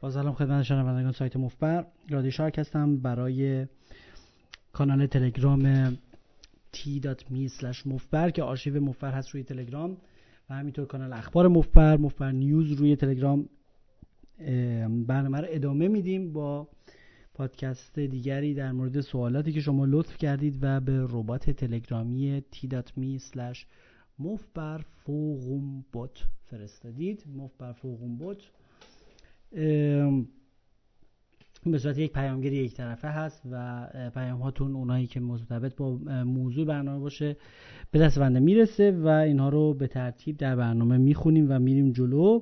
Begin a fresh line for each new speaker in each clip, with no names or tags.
با سلام خدمت شنوندگان سایت مفبر. رادی شارک هستم. برای کانال تلگرام t.me مفبر که آرشیو مفبر هست روی تلگرام و همینطور کانال اخبار مفبر مفبر نیوز روی تلگرام برنامه رو ادامه میدیم با پادکست دیگری در مورد سوالاتی که شما لطف کردید و به ربات تلگرامی t.me مفبر فوقم بوت فرستادید. مفبر فوقم بوت به صورت یک پیامگیر یک طرفه هست و پیام هاتون اونایی که مرتبط با موضوع برنامه باشه به دست بنده می‌رسه و اینها رو به ترتیب در برنامه می‌خونیم و میریم جلو.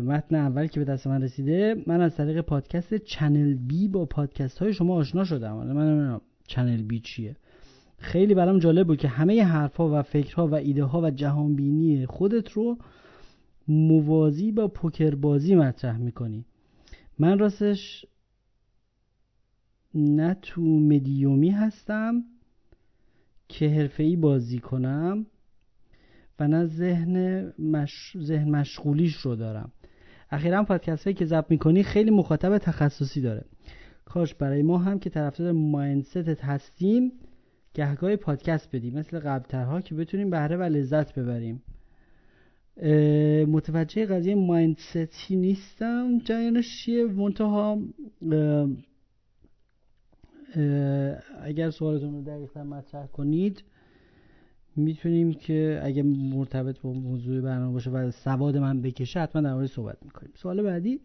متن اول که به دست من رسیده من از طریق پادکست چنل بی با پادکست های شما آشنا شدم. من چنل بی چیه. خیلی برام جالب بود که همه حرفها و فکرها و ایده ها و جهانبینی خودت رو موازی با پوکر بازی مطرح می‌کنی. من راستش نه تو مدیومی هستم که حرفه‌ای بازی کنم و نه ذهن, مش... ذهن مشغولیش رو دارم. اخیرا پادکست هایی که ضبط می‌کنی خیلی مخاطب تخصصی داره. کاش برای ما هم که طرفدار مایندستت هستیم گهگاه پادکست بدیم. مثل قبلترها که بتونیم بهره و لذت ببریم. متوجه قضیه مایندستی نیستم. جریانش چیه؟ منتها اگر سوالتون رو دقیقا مطرح کنید می‌تونیم که اگه مرتبط با موضوع برنامه باشه و سواد من بکشه حتما در مورد صحبت می‌کنیم. سوال بعدی.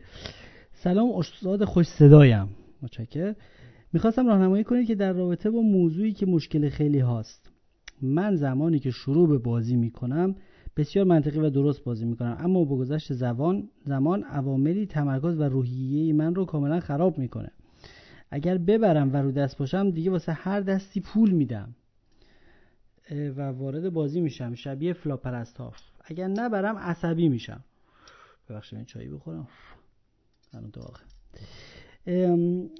سلام استاد خوش صدایم. متشکر می‌خواستم راهنمایی کنید که در رابطه با موضوعی که مشکل خیلی هاست. من زمانی که شروع به بازی می‌کنم بسیار منطقی و درست بازی می‌کنم اما با گذشت زمان زمان عواملی تمرکز و روحیه من رو کاملا خراب می‌کنه. اگر ببرم و رو دست باشم دیگه واسه هر دستی پول میدم. و وارد بازی میشم. شبیه فلاپرستاف اگر نبرم عصبی میشم. ببخشید این چایی بخورم.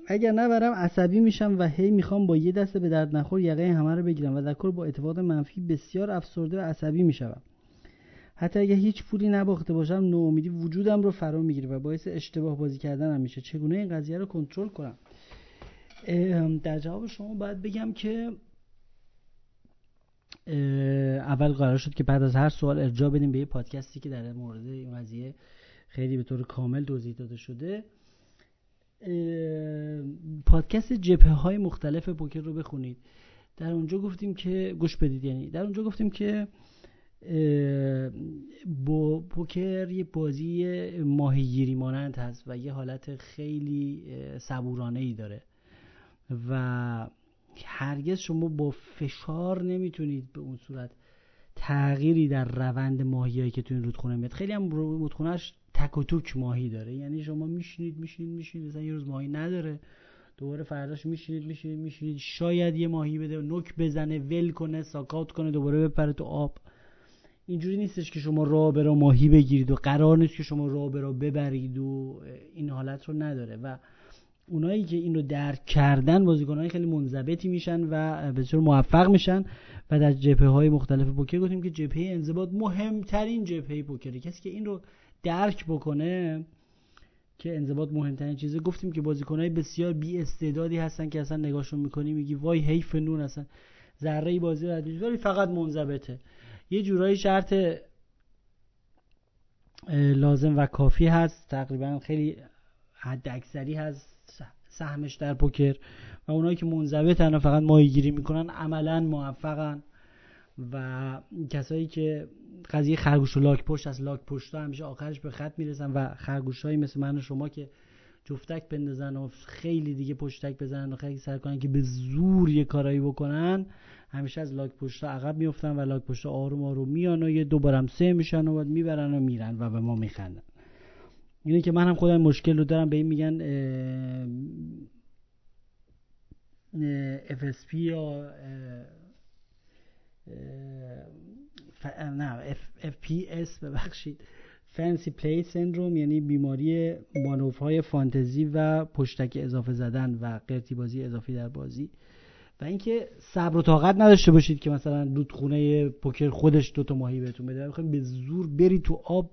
اگر نبرم عصبی میشم و هی می‌خوام با یه دسته به درد نخور یقه همه رو بگیرم و در کل با اتفاق منفی بسیار افسرده و عصبی می‌شوم. حتی اگه هیچ پولی نباخته باشم ناامیدی وجودم رو فرا می‌گیره و باعث اشتباه بازی کردنم میشه. چگونه این قضیه رو کنترل کنم؟ در جواب شما باید بگم که اول قرار شد که بعد از هر سوال ارجاع بدیم به یه پادکستی که در مورد این قضیه خیلی به طور کامل توضیح داده شده. پادکست جبهه های مختلف پوکر رو بخونید. در اونجا گفتیم که گوش بدید یعنی در اونجا گفتیم که با پوکر یه بازی ماهیگیری مانند هست و یه حالت خیلی صبورانه ای داره. و هرگز شما با فشار نمی‌تونید به اون صورت تغییری در روند ماهیایی که تو این رودخونه میاد. خیلی هم رودخونهش تک و توک ماهی داره. یعنی شما میشینید میشینید میشینید. مثلا یه روز ماهی نداره. دوباره فرداش میشینید میشینید میشینید. شاید یه ماهی بده نوک بزنه ول کنه ساکات کنه دوباره بپره تو آب. اینجوری نیستش که شما راه برا ماهی بگیرید و قرار نیست که شما راه برا ببرید و این حالت رو نداره. و اونایی که این رو درک کردن بازیکنهای خیلی منضبطی میشن و بسیار موفق میشن و در جبهه های مختلف پوکر گفتیم که جبهه انضباط مهمترین جبهه پوکره. کسی که این رو درک بکنه که انضباط مهمترین چیزه گفتیم که بازیکنهای بسیار بی استعدادی هستن که اصلا نگاهشون می‌کنی میگی وای حیف نون اصلا ذره بازی رو فقط منضبطه. یه جورایی شرط لازم و کافی هست. تقریبا خیلی حد اکثری هست سهمش در پوکر. و اونایی که منضبطن فقط ماهیگیری می‌کنن عملا موفقن. و کسایی که قضیه خرگوش و لاک پشت از لاک پشت همیشه آخرش به خط می‌رسن و خرگوش مثل من و شما که جفتک بندازن و خیلی دیگه پشتک بزنن و خیلی سر کنن که به زور یه کارایی بکنن همیشه از لاک پشت عقب میفتن و لاک پشت آروم آروم میان و یه دوبارم سه میشن و بعد می‌برن و میرن و به ما میخندن. اینه که من هم خودم مشکل رو دارم به این میگن FSP یا نه FPS ببخشید. Fancy Play Syndrome یعنی بیماری مانور های فانتزی و پشتک اضافه زدن و قرتی بازی اضافی در بازی. و اینکه صبر و طاقت نداشته باشید که مثلا رودخونه پوکر خودش دو تا ماهی بهتون بده. می‌خواین به زور برید تو آب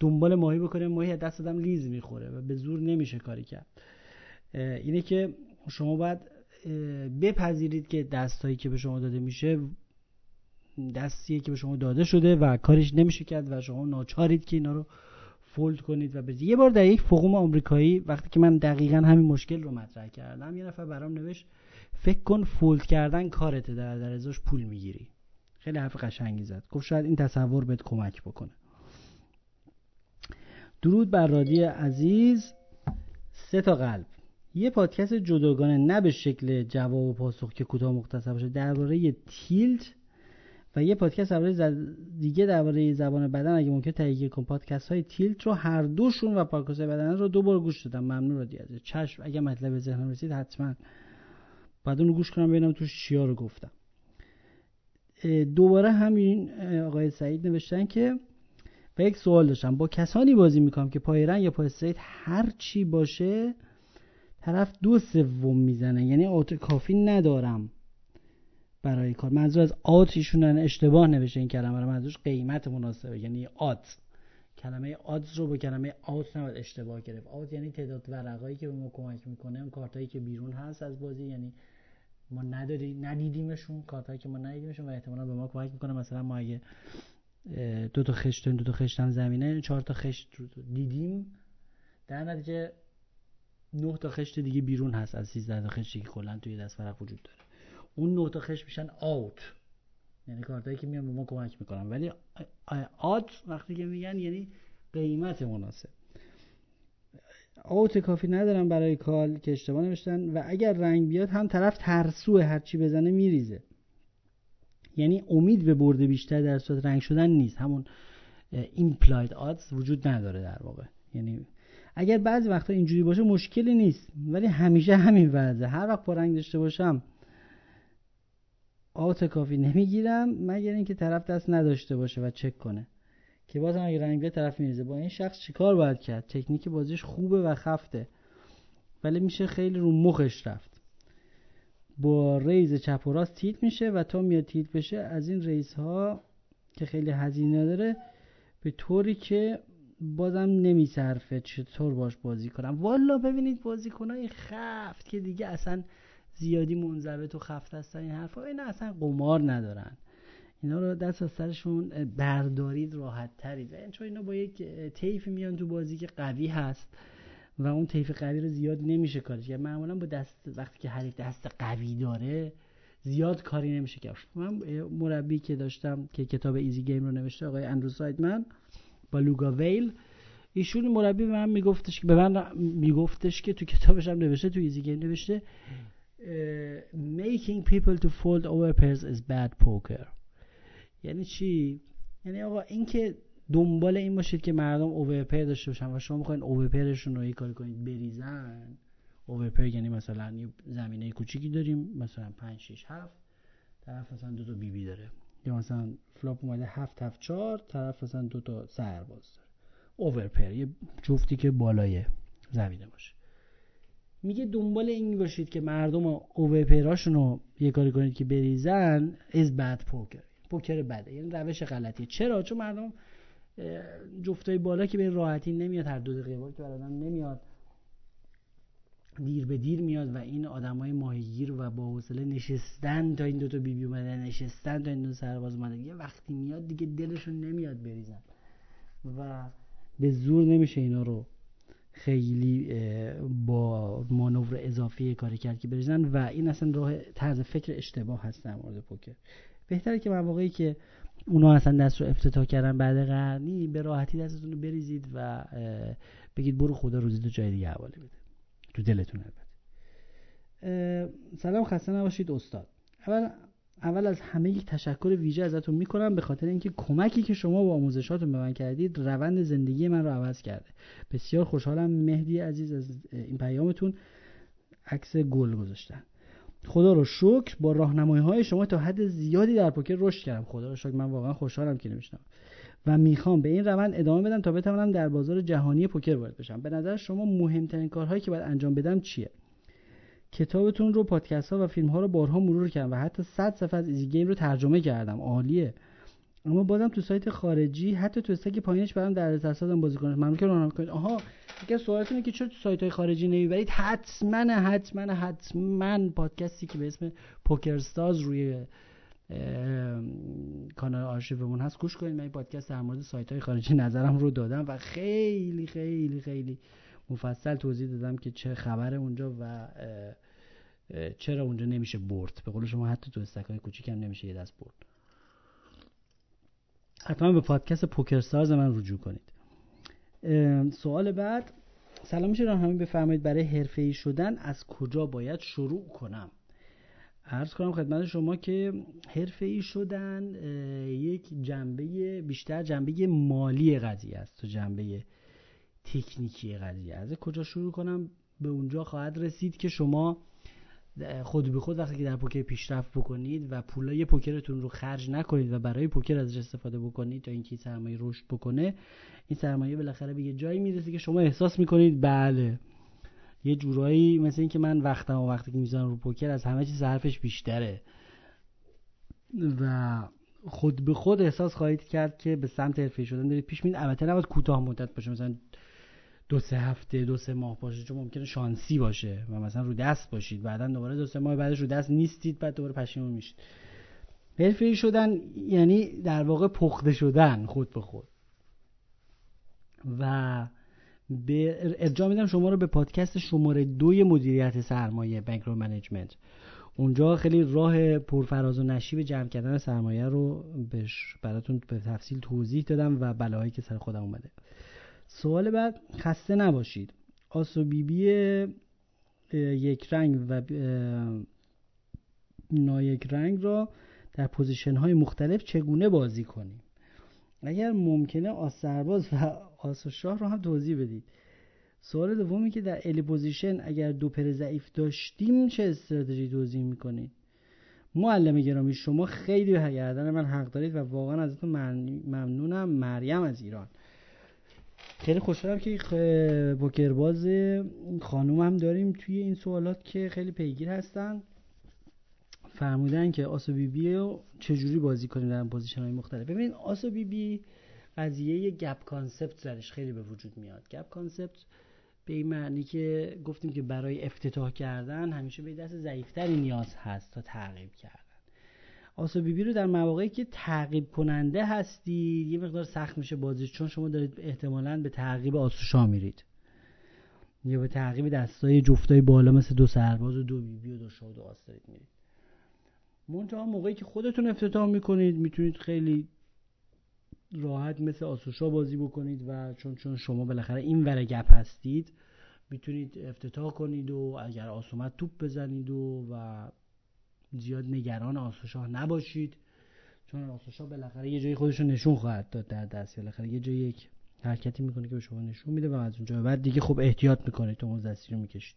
دنبال ماهی بکنه ماهی دست آدم لیز می‌خوره و به زور نمیشه کاری کرد. اینه که شما باید بپذیرید که دستایی که به شما داده میشه دستیه که به شما داده شده و کارش نمیشه کرد و شما ناچارید که اینا رو فولد کنید و برید یه بار در یک فقوم آمریکایی وقتی که من دقیقا همین مشکل رو مطرح کردم یه نفر برام نوشت فکر کن فولد کردن کارته در در ازاش پول می‌گیری. خیلی حرف قشنگی زد. گفت شاید این تصور بهت کمک بکنه. درود بر رادی عزیز. سه تا قلب. یه پادکست جداگانه نه به شکل جواب و پاسخ که کوتاه مختصر باشه درباره تیلت و یه پادکست درباره دیگه درباره زبان بدن اگه ممکن تهیه کن پادکست های تیلت رو هر دوشون و پادکست بدن رو دو بار گوش دادم. ممنون رو دیگه چشم اگه مطلب ذهنم رسید حتما بعد اون گوش کنم ببینم توش چیا رو گفتم. دوباره همین آقای سعید نوشتن که و یک سوال داشتم. با کسانی بازی می‌کنم که پای رنگ یا پای استریت هر چی باشه طرف دو سوم می‌زنه. یعنی آت کافی ندارم. برای کار. منظور از آت ایشون اشتباه نوشته این کلمه رو. منظورش قیمت مناسبه یعنی آت. کلمه آت رو با کلمه آت نباید اشتباه گرفت. آت یعنی تعداد ورقایی که به ما کمک می‌کنه. اون کارتایی که بیرون هست از بازی. یعنی ما نداری ندیدیمشون. کارتایی که ما ندیدیمشون و احتمالا به ما کمک می‌کنه. مثلا ما اگه دو تا خشت دو تا خشت هم زمینه چهار تا خشت رو دیدیم. در نتیجه نه تا خشت دیگه بیرون هست از 13 تا خشتی که کلا توی دست ورق وجود داره. اون نه تا خشت میشن آوت یعنی کارتایی که میان به ما کمک می‌کنن. ولی آت وقتی که میگن یعنی قیمت مناسب. آوت کافی ندارم برای کال که اشتباه نوشتن و اگر رنگ بیاد هم طرف ترسو هرچی بزنه میریزه. یعنی امید به برد بیشتر در صورت رنگ شدن نیست. همون implied odds وجود نداره در واقع. یعنی اگر بعضی وقتا اینجوری باشه مشکلی نیست. ولی همیشه همین وضعه. هر وقت با رنگ داشته باشم odds کافی نمی‌گیرم مگر اینکه طرف دست نداشته باشه و چک کنه. که بازم اگه رنگ به طرف میریزه با این شخص چیکار باید کرد؟ تکنیک بازیش خوبه و خفته. ولی میشه خیلی رو مخش رفت. با ریز چپ و راست تیت میشه و تا میاد تیت بشه از این ریز ها که خیلی هزینه داره به طوری که بازم نمیصرفه چطور باش بازی کنم. والا ببینید بازیکنای خفت که دیگه اصلا زیادی منضبط و خفت هستن این حرفا. اینا اصلا قمار ندارن. اینا رو دست از سرشون بردارید راحت ترید چون اینا با یک تیف میان تو بازی که قوی هست و اون تیپ قوی رو زیاد نمیشه کارش کرد. معمولا با دست وقتی که حریف دست قوی داره زیاد کاری نمیشه کرد. من مربی که داشتم که کتاب Easy Game رو نوشته آقای اندرو سایدمن BalugaWhale ایشون مربی به من میگفتش که به من میگفتش که تو کتابش هم نوشته تو Easy Game نوشته. Making people to fold over pairs is bad poker. یعنی چی؟ یعنی آقا اینکه دنبال این باشید که مردم overpair داشته باشن و شما می‌خواین overpair شون رو یه کاری کنید بریزن. overpair یعنی مثلا یه زمینه کوچیکی داریم مثلا 5 6 7 طرف مثلا دو تا بی بی داره. یا مثلا flop اومده 7 7 4 طرف مثلا دو تا سرباز داره. overpair یه جفتی که بالای زمینه باشه. میگه دنبال این باشید که مردم overpair اشون رو یه کاری کنید که بریزن is bad poker. پوکر بده. یعنی روش غلطیه. چرا؟ چون مردم جفتای بالا که به راحتی نمیاد هر دو دقیقه که برادم نمیاد دیر به دیر میاد و این آدمای ماهیگیر و با حوصله نشستن تا این دوتا بی بی اومده نشستن تا این دو سرباز اومده یه وقتی میاد دیگه دلشون نمیاد بریزن. و به زور نمیشه اینا رو خیلی با مانور اضافی کاری کرد که بریزن و این اصلا راه طرز فکر اشتباه هست در مورد پوکر. بهتره که مواقعی که اونا اصلا دست رو افتتاح کردن بعد قرنی به راحتی دستتون رو بریزید و بگید برو خدا روزی تو جای دیگه حواله بده. تو دلتون البته. سلام خسته نباشید استاد. اول اول از همه یک تشکر ویژه ازتون می‌کنم به خاطر اینکه کمکی که شما با آموزشاتون به من کردید روند زندگی من رو عوض کرده. بسیار خوشحالم. مهدی عزیز از این پیامتون عکس گل گذاشتن. خدا رو شکر با راهنمایی های شما تا حد زیادی در پوکر رشد کردم. خدا رو شکر. من واقعا خوشحالم که نمیشنم و می‌خوام به این روند ادامه بدم تا بتوانم در بازار جهانی پوکر وارد بشم. به نظر شما مهمترین کارهایی که باید انجام بدم چیه؟ کتابتون رو پادکست ها و فیلم ها رو بارها مرور کردم و حتی 100 صفحه از ایزی گیم رو ترجمه کردم. عالیه. اما بازم تو سایت خارجی حتی تو استک پایینش برام در تصادم بازی کنه ممنون که راهنمایی کنید آها اگه سوالتونه که چرا تو سایت های خارجی نمی‌برید؟ حتما حتما حتما پادکستی که به اسم پوکر استارز روی کانال آرشیومون هست گوش کنید. من این پادکست در مورد سایت های خارجی نظرم رو دادم و خیلی خیلی خیلی مفصل توضیح دادم که چه خبر اونجا و چرا اونجا نمیشه برد. به قول شما حتی تو استک های کوچیک هم نمیشه یه دست برد. حتما به پادکست پوکر ساز من رجوع کنید. سوال بعد سلام میشه همین بفرمایید برای حرفه شدن از کجا باید شروع کنم؟ عرض کنم خدمت شما که حرفه ای شدن یک جنبه بیشتر جنبه مالی قضیه است. تو جنبه تکنیکی قضیه. از کجا شروع کنم؟ به اونجا خواهد رسید که شما خود به خود وقتی که در پوکر پیشرفت بکنید و پولای پوکرتون رو خرج نکنید و برای پوکر ازش استفاده بکنید تا اینکه سرمایه رشد بکنه این سرمایه بالاخره به یه جایی می‌رسه که شما احساس می‌کنید بله یه جورایی مثل اینکه من وقتم و وقتی که می‌ذارم رو پوکر از همه چیز حرفش بیشتره. و خود به خود احساس خواهید کرد که به سمت حرفه شدن دارید پیش میرید. البته نباید کوتاه مدت باشه. مثلا دو سه هفته دو سه ماه باشه. چون ممکنه شانسی باشه و مثلا رو دست باشید. بعدا دوباره دو سه ماه بعدش رو دست نیستید بعد دوباره پشیمون میشید. حرفه شدن یعنی در واقع پخته شدن خود به خود. و به ارجاع میدم شما رو به پادکست شماره دوی مدیریت سرمایه بنکرو منیجمنت. اونجا خیلی راه پرفراز و نشیب جمع کردن سرمایه رو براتون به تفصیل توضیح دادم و بلاهایی که سر خودم اومده. سوال بعد خسته نباشید. آسو بی بی یک رنگ و نایک رنگ را در position های مختلف چگونه بازی کنیم؟ اگر ممکنه آس سرباز و آس شاه رو هم توضیح بدید. سوال دومی که در early position اگر دو pair ضعیف داشتیم چه استراتژی توصیه می‌کنید؟ معلم گرامی شما خیلی به گردن من حق دارید و واقعا ازتون ممنونم. مریم از ایران. خیلی خوشحالم که پوکرباز خانوم هم داریم توی این سوالات که خیلی پیگیر هستن. فرمودن که آس و بی بی رو چجوری بازی کنیم در position های مختلف. ببینید آس و بی بی قضیه gap concept درش خیلی به وجود میاد. gap concept به این معنی که گفتیم که برای افتتاح کردن همیشه به دست ضعیفتری نیاز هست تا تعقیب کردن آس و بی بی رو در مواقعی که تعقیب کننده هستید یه مقدار سخت میشه بازیش چون شما دارید احتمالا به تعقیب آس و شاه میرید. یا به تعقیب دستای جفتای بالا مثل دو سرباز و دو بی بی و دو شاه و آس دارید میرید. منتها موقعی که خودتون افتتاح می‌کنید می‌تونید خیلی راحت مثل آسوشا بازی بکنید و چون چون شما بالاخره این ور گپ هستید می‌تونید افتتاح کنید و اگر آسومت توپ بزنید و و زیاد نگران آسوشا نباشید. چون آسوشا بالاخره یه جایی خودش نشون خواهد داد در دست بالاخره یه جایی یک حرکتی می‌کنه که به شما نشون میده و از اونجا بعد دیگه خب احتیاط می‌کنید تو دستی رو می‌کشید.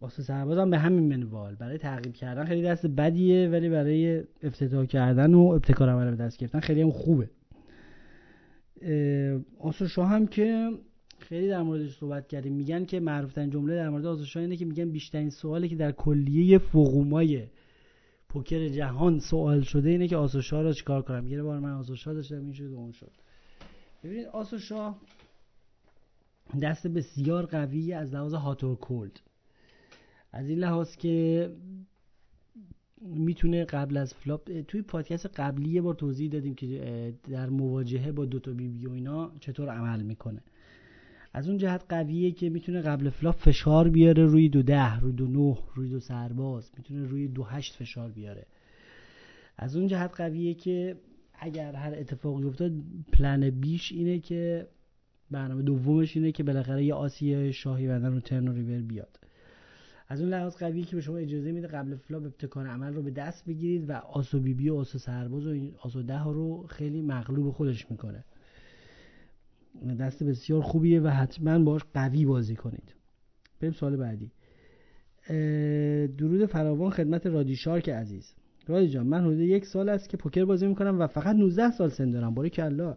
واسه سرباز هم به همین منوال. برای تعقیب کردن خیلی دست بدیه ولی برای افتتاح کردن و ابتکار عمل به دست گرفتن خیلی هم خوبه. آسوشا هم که خیلی در موردش صحبت کردیم. میگن که معروفترین جمله در مورد آسوشا اینه که میگن بیشترین سوالی که در کلیه فقومای پوکر جهان سوال شده اینه که آسوشا رو چیکار کنم؟ یه بار من آسوشا داشتم این شد و اون شد. ببینید آس و شاه دست بسیار قوی از لحاظ hot و cold. از این لحاظ که می‌تونه قبل از flop توی پادکست قبلی یه بار توضیح دادیم که در مواجهه با دوتا بی بی و اینا چطور عمل می‌کنه. از اون جهت قویه که می‌تونه قبل flop فشار بیاره روی دو ده روی دو نه روی دو سرباز. می‌تونه روی دو هشت فشار بیاره. از اون جهت قویه که اگر هر اتفاقی افتاد plan B ش اینه که برنامه دومش اینه که بالاخره یه آسی یه شاهی بندازن رو turn و river بیاد. از اون لحاظ قویه که به شما اجازه میده قبل flop ابتکار عمل رو به دست بگیرید و آس و بی بی و آس و سرباز و آس و ده رو خیلی مغلوب خودش می‌کنه. دست بسیار خوبیه و حتما باش قوی بازی کنید. بریم سوال بعدی. درود فراوان خدمت رادی شارک عزیز. رادی جان من حدود یک سال است که پوکر بازی می‌کنم و فقط 19 سال سن دارم. باری الله.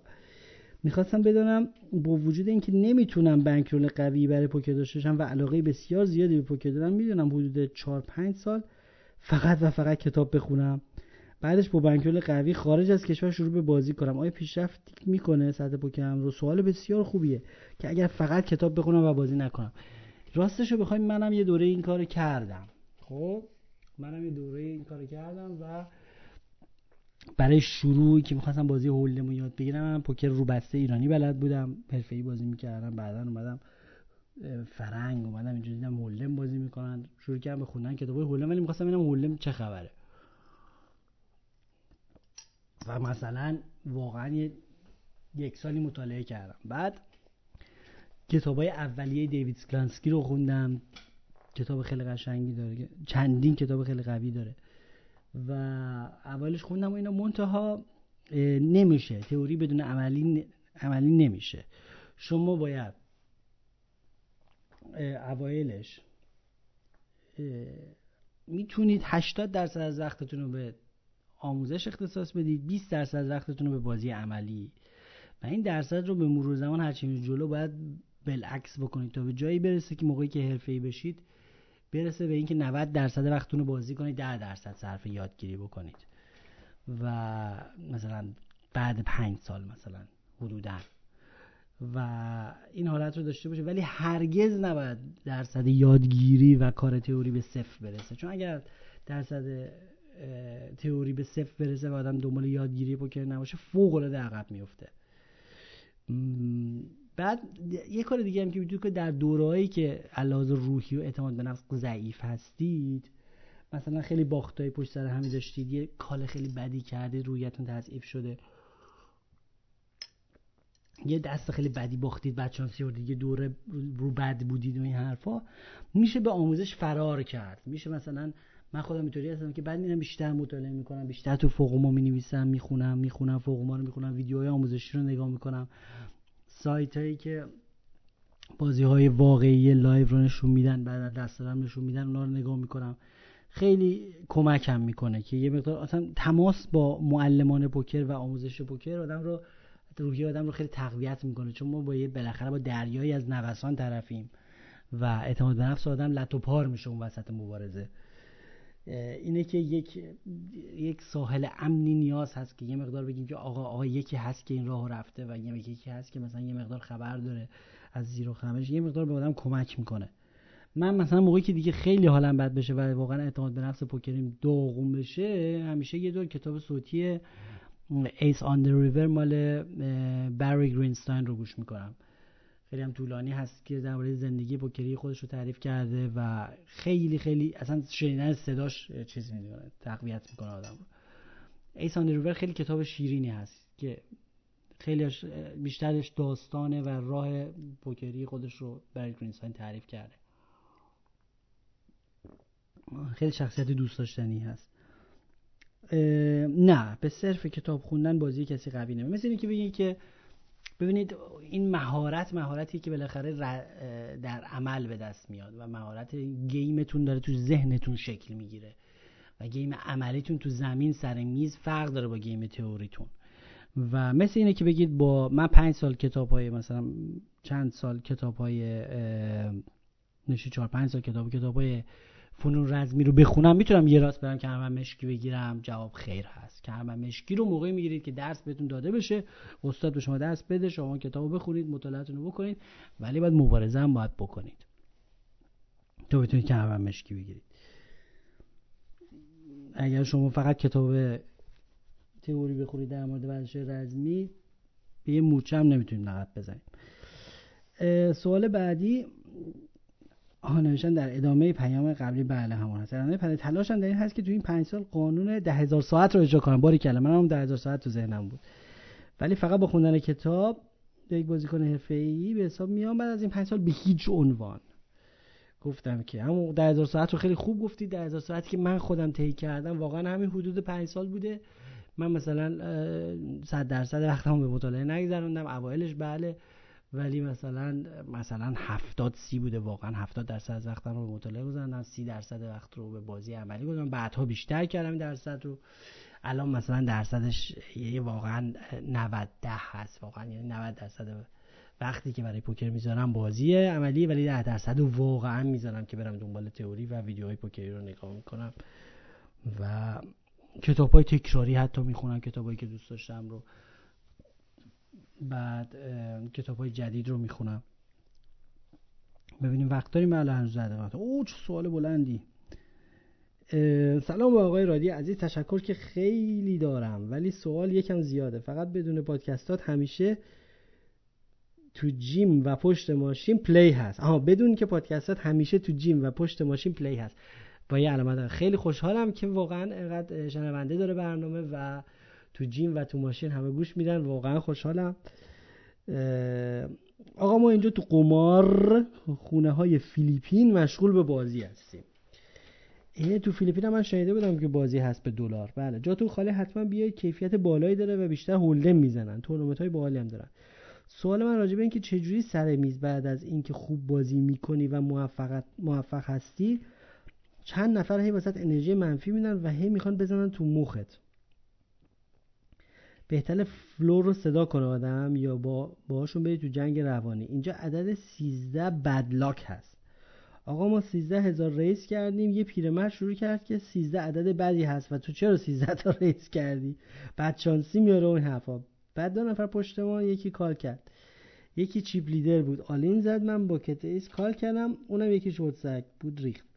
می‌خواستم بدانم با وجود اینکه نمی‌تونم بنکرول قوی برای پوکر داشته باشم و علاقه بسیار زیادی به پوکر دارم می‌دونم حدود 4 5 سال فقط و فقط کتاب بخونم. بعدش با بنکل قوی خارج از کشور شروع به بازی کنم. آیا پیشرفت می‌کنه سطح پوکرم رو؟ سوال بسیار خوبیه که اگر فقط کتاب بخونم و بازی نکنم. راستش رو بخوایم منم یه دوره این کار کردم. خب؟ منم یه دوره این کار کردم و برای شروعی که می‌خواستم بازی هولدم یاد بگیرم من پوکر رو بسته ایرانی بلد بودم. حرفه‌ای بازی می‌کردم بعدا اومدم فرنگ اومدم اینجا دیدم هولدم بازی می‌کنن. شروع کردم به خوندن کتابای هولدم ولی می‌خواستم ببینم هولدم چه خبره. و مثلا واقعا یک سالی مطالعه کردم. بعد کتاب های اولیه دیوید سکلانسکی رو خوندم. کتاب خیلی قشنگی داره. چندین کتاب خیلی قوی داره. و اولش خوندم و اینا منتها نمیشه. تئوری بدون عملی عملی نمیشه. شما باید اوایلش می‌تونید 80 درصد از وقتتون رو به آموزش اختصاص بدید 20 درصد وقتتون رو به بازی عملی. و این درصد رو به مرور زمان هرچی جلو باید بالعکس بکنید تا به جایی برسه که موقعی که حرفه‌ای بشید برسه به اینکه 90 درصد وقتتون رو بازی کنید 10 درصد صرف یادگیری بکنید. و مثلا بعد 5 سال مثلا حدودا. و این حالت رو داشته باشه ولی هرگز نباید درصد یادگیری و کار تئوری به صفر برسه. چون اگر درصد تئوری به صفر برسه و آدم دنبال یادگیری پوکر نباشه فوق العاده عقب میفته بعد یه کار دیگه هم که می‌تونید که در دورهایی که علاوه روحی و اعتماد به نفس ضعیف هستید مثلا خیلی باختای پشت سر همی داشتید یه کال خیلی بدی کردید رویتون تضعیف شده. یه دست خیلی بدی باختید بعد چانسی و دیگه دوره رو بد بودید و این حرفا میشه به آموزش فرار کرد. میشه مثلا من خودم اینطوری هستم که بعد میرم بیشتر مطالعه می‌کنم بیشتر تو forum ها می نویسم می‌خونم می‌خونم forum ها رو می‌خونم ویدیوهای آموزشی رو نگاه می‌کنم. سایت هایی که بازی های واقعی live رو نشون میدن بعد دست دارم نشون میدن اونا رو نگاه می‌کنم. خیلی کمکم می‌کنه که یه مقدار اصلا تماس با معلمان پوکر و آموزش پوکر آدم رو روحی آدم رو خیلی تقویت می‌کنه. چون ما با یه بالاخره با دریایی از نوسان طرفیم و اعتماد به نفس آدم لط و پار میشه اون وسط مبارزه. اینه که یک یک ساحل امنی نیاز هست که یه مقدار بگیم که آقا آقا یکی هست که این راه رفته و یه یکی هست که مثلا یه مقدار خبر داره از زیر و خمش یه مقدار به آدم کمک می‌کنه. من مثلا موقعی که دیگه خیلی حالم بد بشه و واقعا اعتماد به نفس پوکریم داغون بشه همیشه یه دور کتاب صوتی ایس آن ریور مال بری گرینستاین رو گوش می‌کنم. خیلی هم طولانی هست که درباره زندگی پوکری خودش رو تعریف کرده و خیلی خیلی اصلا شنیدن صداش چیز می‌دونه تقویت می‌کنه آدم رو. ایسان روور خیلی کتاب شیرینی هست که خیلی بیشترش داستانه و راه پوکری خودش رو برای گرینستاین تعریف کرده. خیلی شخصیت دوست داشتنی هست نه به صرف کتاب خوندن بازی کسی قوی نمید مثل اینکه بگید که ببینید این مهارت مهارتی که بالاخره در عمل به دست میاد و مهارت گیمتون داره تو ذهنتون شکل می‌گیره و گیم عملیتون تو زمین سر میز فرق داره با گیم تئوریتون. و مثل اینه که بگید با من پنج سال کتاب های مثلا چند سال کتاب های نشی چهار پنج سال کتاب کتاب های فنون رزمی رو بخونم می‌تونم یه راست برم که همه مشکی بگیرم جواب خیر هست. که همه مشکی رو موقعی می‌گیرید که درس بهتون داده بشه استاد به شما درس بده شما کتاب رو بخونید مطالعاتون رو بکنید ولی باید مبارزه هم باید بکنید. تو بتونید که مشکی بگیرید. اگر شما فقط کتاب تئوری بخونید در مورد ورزش رزمی به یه موچه هم نمی‌تونید نقد بزنید. سوال بعدی. آها نوشتن در ادامه پیام قبلی بله همون هست. ادامه تلاش تلاشم در این هست که تو این پنج سال قانون ده هزار ساعت رو اجرا کنم. باری کلمه منم ده هزار ساعت تو ذهنم بود. ولی فقط با خوندن کتاب یک بازیکن حرفه‌ای به حساب میام. بعد از این پنج سال به هیچ عنوان گفتم که. همون ده هزار ساعت رو خیلی خوب گفتی ده هزار ساعتی که من خودم طی کردم واقعا همین حدود پنج سال بوده. من مثلا صد درصد وقتمو به مطالعه نگذروندم. اوایلش بله. ولی مثلا مثلا هفتاد سی بوده واقعا. هفتاد درصد از وقتم رو به مطالعه گذاردم سی درصد وقت رو به بازی عملی گذاردم بعدها بیشتر کردم درصد رو. الان مثلا درصدش یه واقعا 90 ده هست. واقعا یعنی 90 درصد وقتی که برای پوکر می‌ذارم بازی عملی ولی 10 درصد رو واقعا می‌ذارم که برم دنبال تئوری و ویدیوهای پوکری رو نگاه می‌کنم. و کتاب های تکراری حتی می‌خونم کتابایی که دوست داشتم رو. بعد کتاب های جدید رو می‌خونم. ببینیم وقت داریم الان هنوز زده او چه سوال بلندی. سلام به آقای رادی عزیز. تشکر که خیلی دارم ولی سوال یکم زیاده. فقط بدون پادکستات همیشه تو gym و پشت ماشین play هست. آها بدون که پادکستات همیشه تو gym و پشت ماشین play هست. با یه علامت خیلی خوشحالم که واقعا اینقدر شنونده داره برنامه و تو جیم و تو ماشین همه گوش میدن. واقعا خوشحالم. آقا ما اینجا تو قمار خونه های فیلیپین مشغول به بازی هستیم. این تو فیلیپین هم من شنیده بودم که بازی هست به دلار. بله جاتون خالی حتما بیاید کیفیت بالایی داره و بیشتر هولدم می‌زنن. تورنمنت های باحالی هم دارن. سوال من راجبه این که چجوری سر میز بعد از اینکه خوب بازی می‌کنی و موفق موفق هستی چند نفر هی واسط انرژی منفی میدن و هی می‌خوان بزنن تو مخت. بهتر floor رو صدا کنه آدم یا با باهاشون بری تو جنگ روانی. اینجا عدد 13 bad luck هست. آقا ما 13 هزار raise کردیم یه پیرمرد شروع کرد که 13 عدد بدی هست و تو چرا 13 تا raise کردی؟ بد شانسی میاره اون حرفا. بعد دو نفر پشت ما یکی call کرد. یکی chip leader بود. all-in زد من با ace call کردم اونم یکی شورت بود ریخت.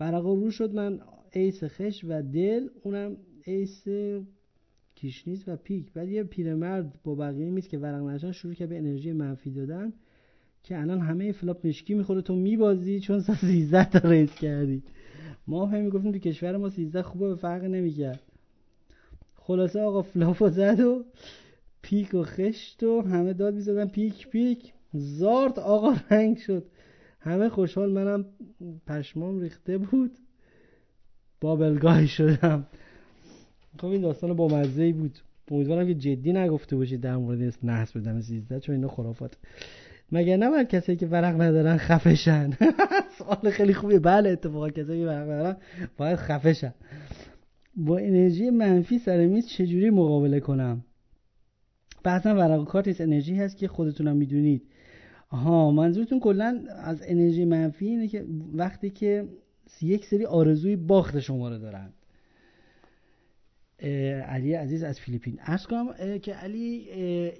ورقا رو شد من ace خشت و دل اونم ace گیشنیز و پیک. بعد یه پیرمرد با بقیه میز که ورق نشان شروع که به انرژی منفی دادن که الان همه flop مشکی می‌خوره تو میبازی چون سا 13 تا raise کردی. ما هم می‌گفتیم تو کشور ما 13 خوبه به فرق نمی‌کرد. خلاصه آقا flop و زد و پیک و خشت و همه داد می‌زدن پیک پیک. زارت آقا رنگ شد. همه خوشحال. منم پشمام ریخته بود. بابلگاهی شدم. خب این داستان با مزه بود. امیدوارم که جدی نگفته باشید در مورد نحس بدم 13 چون اینا خرافات. مگر نباید کسایی که ورق ندارن خفشن؟ سوال خیلی خوبیه. بله اتفاقا کسایی که ورق ندارن باید خفشن. با انرژی منفی سر میز چجوری مقابله کنم؟ بعضا ورق کارت انرژی هست که خودتونم می‌دونید. آها منظورتون کلا از انرژی منفی اینه که وقتی که یک سری آرزوی باخت شما رو دارن. علی عزیز از فیلیپین. ارز کنم که علی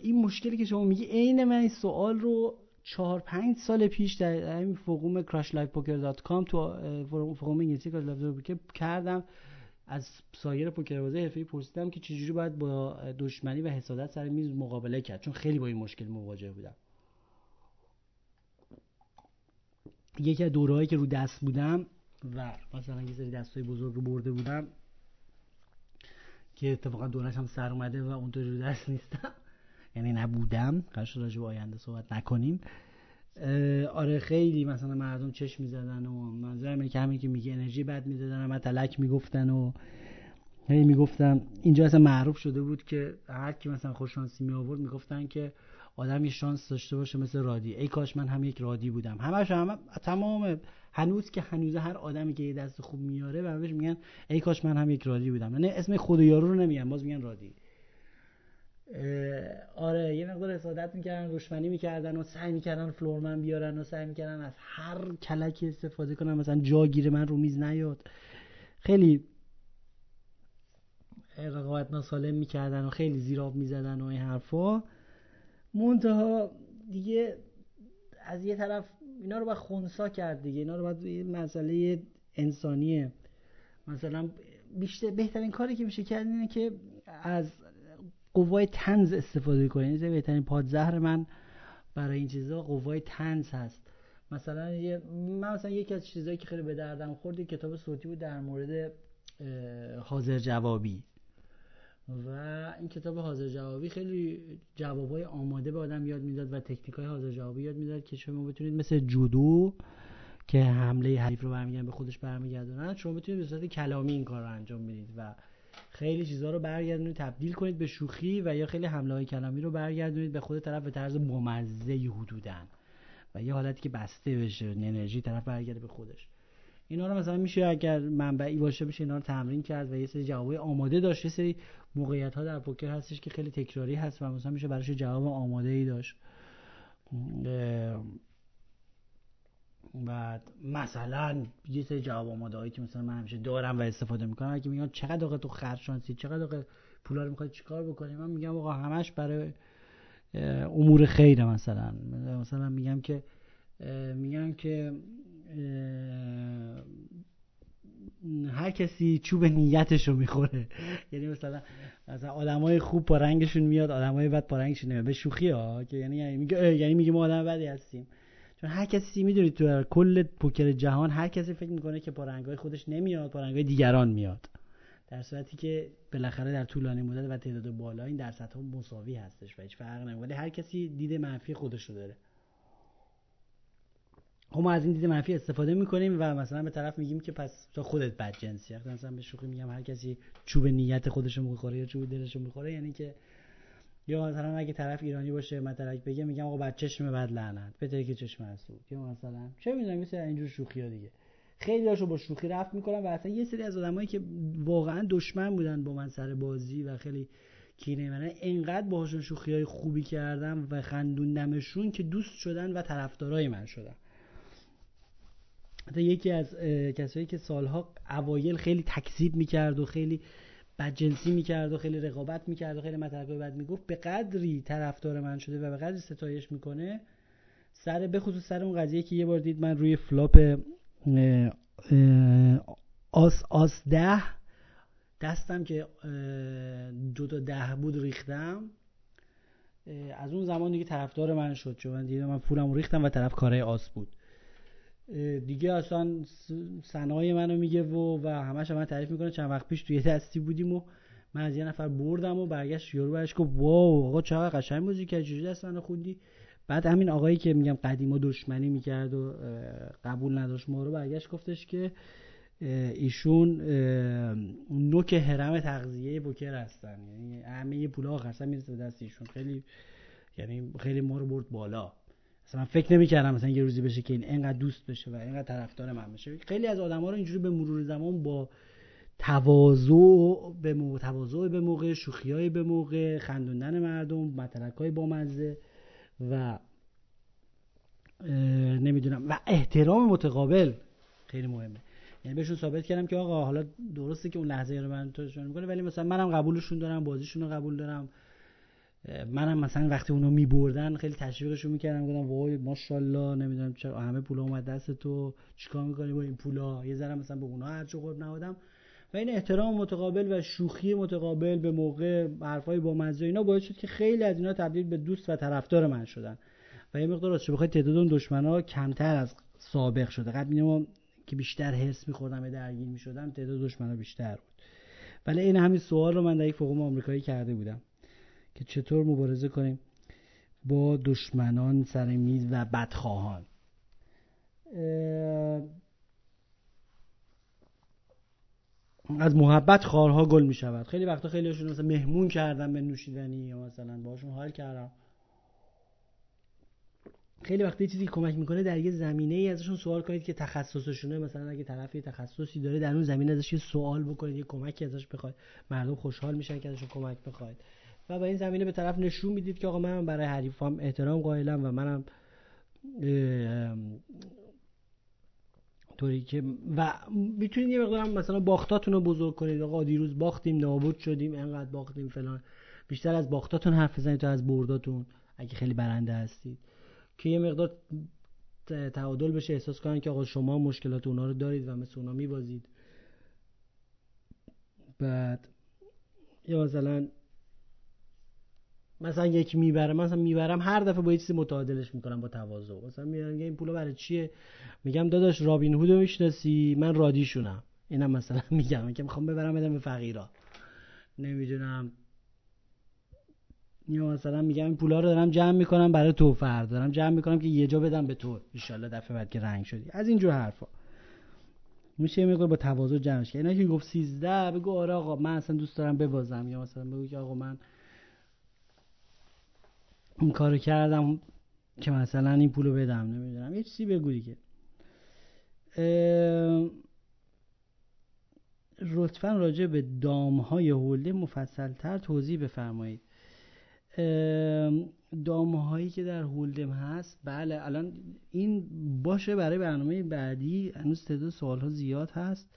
این مشکلی که شما میگی عین من این سوال رو چهار پنج سال پیش در همین فروم crashlifepoker.com تو فروم انگلیسی پوکر کردم. از سایر پوکر بازی حرفه‌ای پرسیدم که چجوری باید با دشمنی و حسادت سر میز مقابله کرد چون خیلی با این مشکل مواجه بودم. یکی از دورهایی که رو دست بودم و مثلا یه سری دستای بزرگ رو برده بودم. که اتفاقا دورش هم سر اومده و اونطوری رو دست نیستم. یعنی نبودم. قرار راجع به آینده صحبت نکنیم. آره خیلی مثلا مردم چشم می‌زدن و منظورم اینه که همین که میگه انرژی بد می‌دادن و تلک می‌گفتن و هی می‌گفتم اینجا اصلا معروف شده بود که هر کی مثلا خوششانسی می آورد می‌گفتن که آدم یه شانس داشته باشه مثل رادی. ای کاش من هم یک رادی بودم. همش هم تمام. هنوز که هنوز هر آدمی که یه دست خوب میاره بهش میگن ای کاش من هم یک رادی بودم. نه اسم خود یارو رو نمیگن باز میگن رادی. آره یه مقدار حسادت می‌کردن دشمنی می‌کردن و سعی می‌کردن فلورمن بیارن و سعی می‌کردن از هر کلکی استفاده کنن. مثلا جاگیر من رو میز نیاد. خیلی رقابت ناسالم می‌کردن و خیلی زیراب می‌زدن و این حرفا. منتها دیگه از یه طرف اینا رو باید خونسا کرد دیگه. اینا رو باید یه مسئله انسانیه. مثلا بیشتر بهترین کاری که میشه کرد اینه که از قوای تنز استفاده کنید این بهترین پادزهر من برای این چیزا قوای تنز هست. مثلا یه من مثلا یکی از چیزهایی که خیلی به دردم خورد کتاب صوتی بود در مورد حاضر جوابی. و این کتاب حاضر جوابی خیلی جوابای آماده به آدم یاد می‌داد و تکنیک های حاضر جوابی یاد می‌داد که شما بتونید مثل جودو که حمله حریف رو برمیگردن به خودش برمیگردونن شما بتونید به صورت کلامی این کار رو انجام بدید و خیلی چیزها رو برگردونید تبدیل کنید به شوخی و یا خیلی حمله های کلامی رو برگردونید به خود طرف به طرز ممزه حدودن و یه حالتی که بسته بشه انرژی طرف برگرده به خودش. اینا رو مثلا میشه اگر منبعی باشه میشه اینا رو تمرین کرد و یه سری جوابای آماده داشت سری موقعیت ها در پوکر هستش که خیلی تکراری هست و مثلا میشه براش جواب آماده ای داشت بعد مثلا یه سری جواب آماده هایی که مثلا من همیشه دارم و استفاده می‌کنم اگه میگن چقدر آقا تو خرج شانسی چقدر آقا پولا رو می‌خوای چیکار بکنی؟ من میگم آقا همش برای امور خیره مثلا. مثلا میگم که میگم که هر کسی چوب نیتش رو می‌خوره. یعنی مثلا مثلا آدمای خوب با رنگشون میاد آدمای بد با رنگشون نمیاد به شوخی ها که یعنی میگه یعنی میگه ما آدم بدی هستیم. چون هر کسی می‌دونید تو کل پوکر جهان هر کسی فکر می‌کنه که با رنگای خودش نمیاد با رنگای دیگران میاد. در صورتی که بالاخره در طولانی مدت و تعداد بالا این درصدها مساوی هستش و هیچ فرق نمی‌کنه. ولی هر کسی دید منفی خودش رو داره. خب ما از این دید منفی استفاده می‌کنیم و مثلا به طرف میگیم که پس تو خودت بد جنسی مثلا به شوخی میگم هر کسی چوب نیت خودش رو می‌خوره یا چوب دلش رو می‌خوره یعنی که یا مثلا اگه طرف ایرانی باشه مثلا بگه میگم آقا بد چشم بد لعنت بده که چشم حسود یا مثلا چه می‌دونم مثلا اینجور شوخی ها دیگه. خیلی هاشو با شوخی رفت می‌کنم و اصلا یه سری از آدمایی که واقعا دشمن بودن با من سر بازی و خیلی کینه من انقدر باهاشون شوخی های خوبی کردم و خندوندمشون که دوست شدن و طرفدارای من شدن. حتی یکی از کسایی که سالها اوایل خیلی تکذیب می‌کرد و خیلی بدجنسی می‌کرد و خیلی رقابت می‌کرد و خیلی متلکای بد می‌گفت به قدری طرفدار من شده و به قدری ستایش می‌کنه سر به خصوص سر اون قضیه که یه بار دید من روی flop آس آس ده دستم که دو تا ده بود ریختم از اون زمان دیگه طرفدار من شد چون من دیدم من پولم ریختم و طرف کاره آس بود. دیگه اصلا سنای منو میگه و و همش من تعریف می‌کنه چند وقت پیش توی دستی بودیم و من از یه نفر بردم و برگشت یورو برش گفت واو آقا چقدر قشنگ بازی کردی چجوری دست منو خوندی؟ بعد همین آقایی که میگم قدیما دشمنی می‌کرد و قبول نداشت ما رو برگشت گفتش که ایشون نوک حرم تغذیه بوکر هستن. یعنی همه پولا آخر می‌رسه دست ایشون. خیلی یعنی خیلی ما رو برد بالا. مثلا من فکر نمی‌کردم مثلا یه روزی بشه که این انقدر دوست بشه و اینقدر طرفدار من بشه خیلی از آدما رو اینجوری به مرور زمان با تواضع به موقع تواضع به موقع شوخیای به موقع خندوندن مردم مطلقای با مزه و نمی‌دونم. و احترام متقابل خیلی مهمه. یعنی بهشون ثابت کردم که آقا حالا درسته که اون لحظه رو من توشون می‌کنه ولی مثلا منم قبولشون دارم بازیشون رو قبول دارم. منم مثلا وقتی اونو میبردن خیلی تشویقشون می‌کردم گفتم وای ماشاءالله نمی‌دونم چرا همه پولا اومد دست تو چیکار می‌کنی با این پولا؟ یه ذره مثلا به اونها هرچه قرب نهادم و این احترام متقابل و شوخی متقابل به موقع حرفای با مزه اینا باعث شد که خیلی از اینا تبدیل به دوست و طرفدار من شدن. و یه مقدار چه بخوای تعداد اون دشمنا کمتر از سابق شده. قبل ما که بیشتر حس میخوردم به درگیر می‌شدم تعداد دشمنا بیشتر بود. ولی این همین سوال رو من در یک آمریکایی کرده بودم. که چطور مبارزه کنیم با دشمنان سر میز و بدخواهان. از محبت خارها گل می شود خیلی وقتا خیلی هاشون مثلا مهمون کردم به نوشیدنی یا مثلا باشون حال کردم. خیلی وقتی چیزی کمک می‌کنه در یه زمینه ای ازشون سوال کنید که تخصصشونه. مثلا اگه طرفی تخصصی داره در اون زمینه ازش یه سوال بکنید یه کمکی ازش بخواید مردم خوشحال میشن که ازشون کمک بخواید. و با این زمینه به طرف نشون می‌دید که آقا من برای حریفام احترام قائلم و منم طوری که و می‌تونید یه مقدار مثلا باختاتون رو بزرگ کنید. آقا دیروز باختیم نابود شدیم انقدر باختیم فلان. بیشتر از باختاتون حرف بزنید تا از برداتون اگه خیلی برنده هستید. که یه مقدار تعادل بشه احساس کنن که آقا شما مشکلات اونا رو دارید و مثل اونا میبازید. بعد یا مثلا مثلا یکی می‌بره مثلا می‌برم هر دفعه با یه چیزی متعادلش می‌کنم با تواضع. مثلا میگم این پولو برای چیه؟ میگم داداش رابین هودو می‌شناسی من رادیشونم. اینم مثلا میگم که می‌خوام ببرم بدم به فقیرا. نمی‌دونم. یا مثلا میگم این پولا رو دارم جمع می‌کنم برای تو فرد دارم جمع می‌کنم که یه جا بدم به تو. ان دفعه بعد که رنگ شدی. از اینجور حرفا. میشه میگه با تواضع جمعش کرد. اینا که گفت 13 بگو آره آقا من اصلا دوست دارم ببازم. یا مثلا بگو که آقا من این کارو کردم که مثلا این پولو بدم نمی‌دونم. یه چیزی بگو دیگه. لطفا راجع به دام های هولده مفصل تر توضیح بفرمایید. دامه هایی که در هولدم هست بله الان این باشه برای برنامه بعدی. هنوز تعداد سوال ها زیاد هست.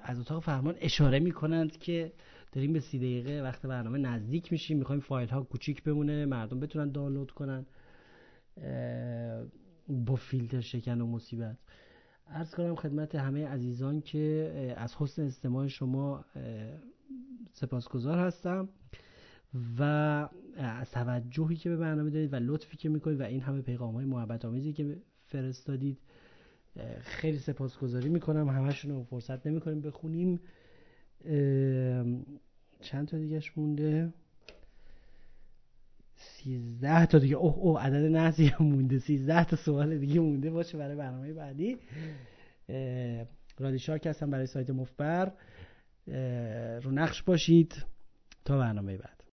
از اتاق فرمان اشاره می‌کنند که داریم به سی دقیقه وقت برنامه نزدیک میشیم. می‌خوایم فایل ها کوچیک بمونه مردم بتونن دانلود کنن با فیلتر شکن و مصیبت. ارز کنم خدمت همه عزیزان که از حسن استماع شما سپاسگزار هستم و از توجهی که به برنامه دارید و لطفی که می‌کنید و این همه پیغام های محبت آمیزی که فرستادید خیلی سپاسگزاری می‌کنم. همشون رو فرصت نمی‌کنیم بخونیم. چند تا دیگهش مونده؟ سیزده تا دیگه. اوه اوه عدد نحسی هم مونده. سیزده تا سوال دیگه مونده. باشه برای برنامه بعدی. رادی شارک هستم برای سایت مفبر. رو نقش باشید. تا برنامه بعد.